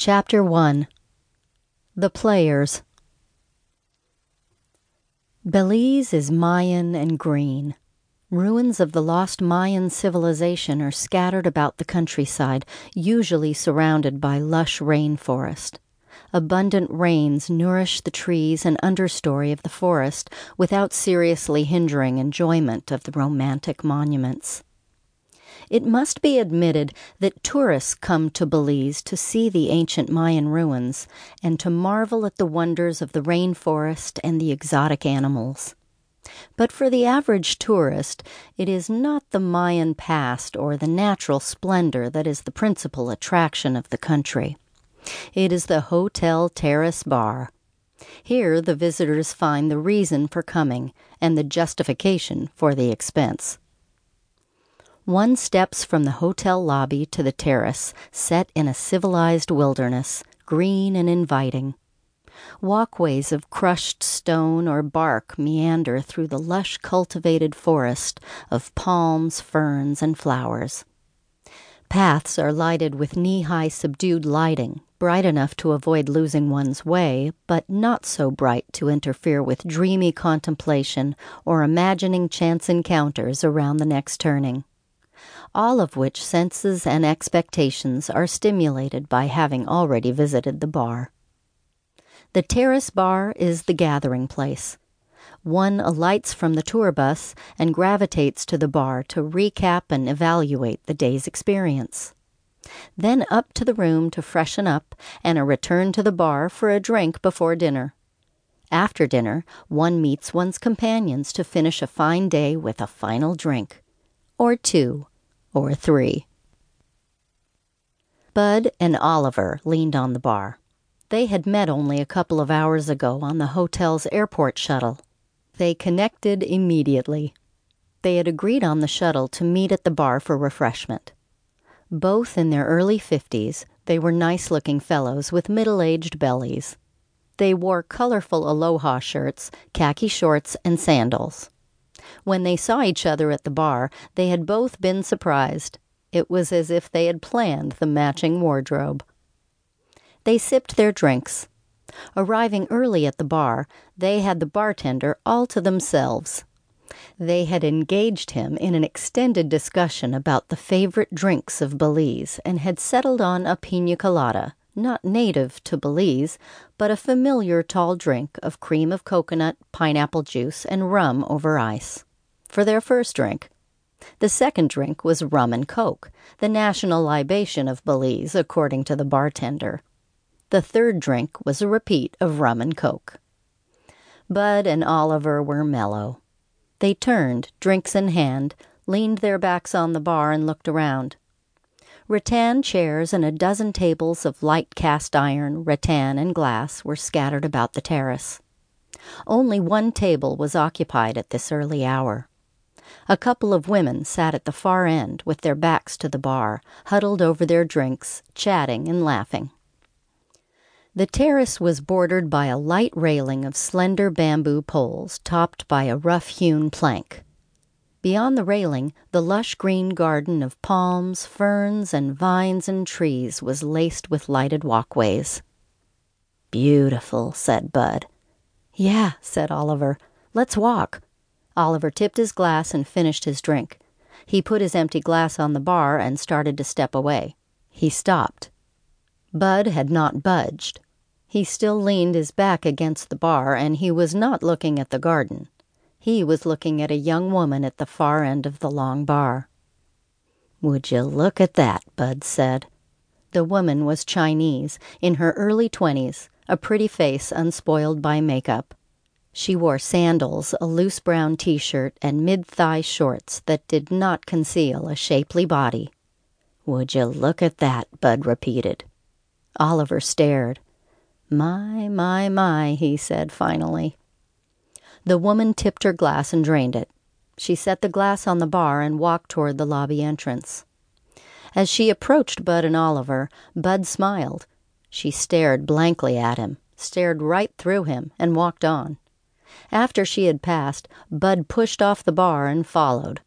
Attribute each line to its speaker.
Speaker 1: Chapter 1 The Players Belize is Mayan and green. Ruins of the lost Mayan civilization are scattered about the countryside, usually surrounded by lush rainforest. Abundant rains nourish the trees and understory of the forest without seriously hindering enjoyment of the romantic monuments. It must be admitted that tourists come to Belize to see the ancient Mayan ruins and to marvel at the wonders of the rainforest and the exotic animals. But for the average tourist, it is not the Mayan past or the natural splendor that is the principal attraction of the country. It is the Hotel Terrace Bar. Here the visitors find the reason for coming and the justification for the expense. One steps from the hotel lobby to the terrace, set in a civilized wilderness, green and inviting. Walkways of crushed stone or bark meander through the lush cultivated forest of palms, ferns, and flowers. Paths are lighted with knee high subdued lighting, bright enough to avoid losing one's way, but not so bright to interfere with dreamy contemplation or imagining chance encounters around the next turning all of which senses and expectations are stimulated by having already visited the bar. The terrace bar is the gathering place. One alights from the tour bus and gravitates to the bar to recap and evaluate the day's experience. Then up to the room to freshen up and a return to the bar for a drink before dinner. After dinner, one meets one's companions to finish a fine day with a final drink. Or two or three. Bud and Oliver leaned on the bar. They had met only a couple of hours ago on the hotel's airport shuttle. They connected immediately. They had agreed on the shuttle to meet at the bar for refreshment. Both in their early fifties, they were nice looking fellows with middle aged bellies. They wore colorful aloha shirts, khaki shorts, and sandals. When they saw each other at the bar, they had both been surprised. It was as if they had planned the matching wardrobe. They sipped their drinks. Arriving early at the bar, they had the bartender all to themselves. They had engaged him in an extended discussion about the favorite drinks of Belize and had settled on a pina colada, not native to Belize, but a familiar tall drink of cream of coconut, pineapple juice, and rum over ice. For their first drink. The second drink was rum and coke, the national libation of Belize, according to the bartender. The third drink was a repeat of rum and coke. Bud and Oliver were mellow. They turned, drinks in hand, leaned their backs on the bar, and looked around. Rattan chairs and a dozen tables of light cast iron, rattan, and glass were scattered about the terrace. Only one table was occupied at this early hour. A couple of women sat at the far end with their backs to the bar, huddled over their drinks, chatting and laughing. The terrace was bordered by a light railing of slender bamboo poles topped by a rough hewn plank. Beyond the railing, the lush green garden of palms, ferns, and vines and trees was laced with lighted walkways. Beautiful, said Bud. Yeah, said Oliver. Let's walk. Oliver tipped his glass and finished his drink. He put his empty glass on the bar and started to step away. He stopped. Bud had not budged. He still leaned his back against the bar, and he was not looking at the garden. He was looking at a young woman at the far end of the long bar. Would you look at that? Bud said. The woman was Chinese, in her early twenties, a pretty face unspoiled by makeup. She wore sandals, a loose brown t shirt, and mid thigh shorts that did not conceal a shapely body. Would you look at that? Bud repeated. Oliver stared. My, my, my, he said finally. The woman tipped her glass and drained it. She set the glass on the bar and walked toward the lobby entrance. As she approached Bud and Oliver, Bud smiled. She stared blankly at him, stared right through him, and walked on. After she had passed, Bud pushed off the bar and followed.